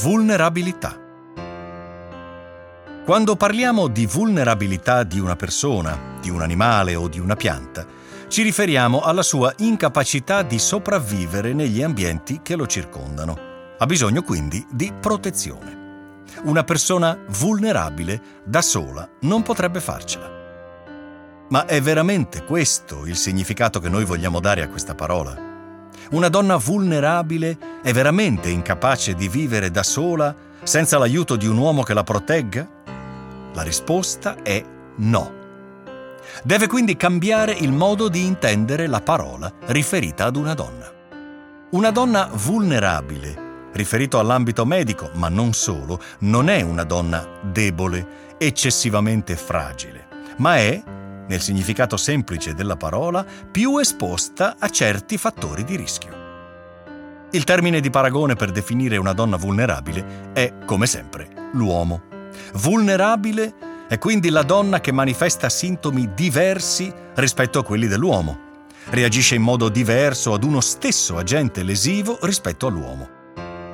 Vulnerabilità. Quando parliamo di vulnerabilità di una persona, di un animale o di una pianta, ci riferiamo alla sua incapacità di sopravvivere negli ambienti che lo circondano. Ha bisogno quindi di protezione. Una persona vulnerabile da sola non potrebbe farcela. Ma è veramente questo il significato che noi vogliamo dare a questa parola? Una donna vulnerabile è veramente incapace di vivere da sola senza l'aiuto di un uomo che la protegga? La risposta è no. Deve quindi cambiare il modo di intendere la parola riferita ad una donna. Una donna vulnerabile, riferito all'ambito medico, ma non solo, non è una donna debole, eccessivamente fragile, ma è nel significato semplice della parola, più esposta a certi fattori di rischio. Il termine di paragone per definire una donna vulnerabile è, come sempre, l'uomo. Vulnerabile è quindi la donna che manifesta sintomi diversi rispetto a quelli dell'uomo. Reagisce in modo diverso ad uno stesso agente lesivo rispetto all'uomo.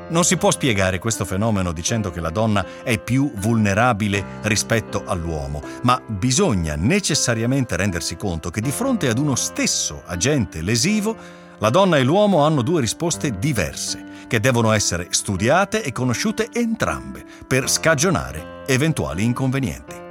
Non si può spiegare questo fenomeno dicendo che la donna è più vulnerabile rispetto all'uomo, ma bisogna necessariamente rendersi conto che di fronte ad uno stesso agente lesivo, la donna e l'uomo hanno due risposte diverse, che devono essere studiate e conosciute entrambe per scagionare eventuali inconvenienti.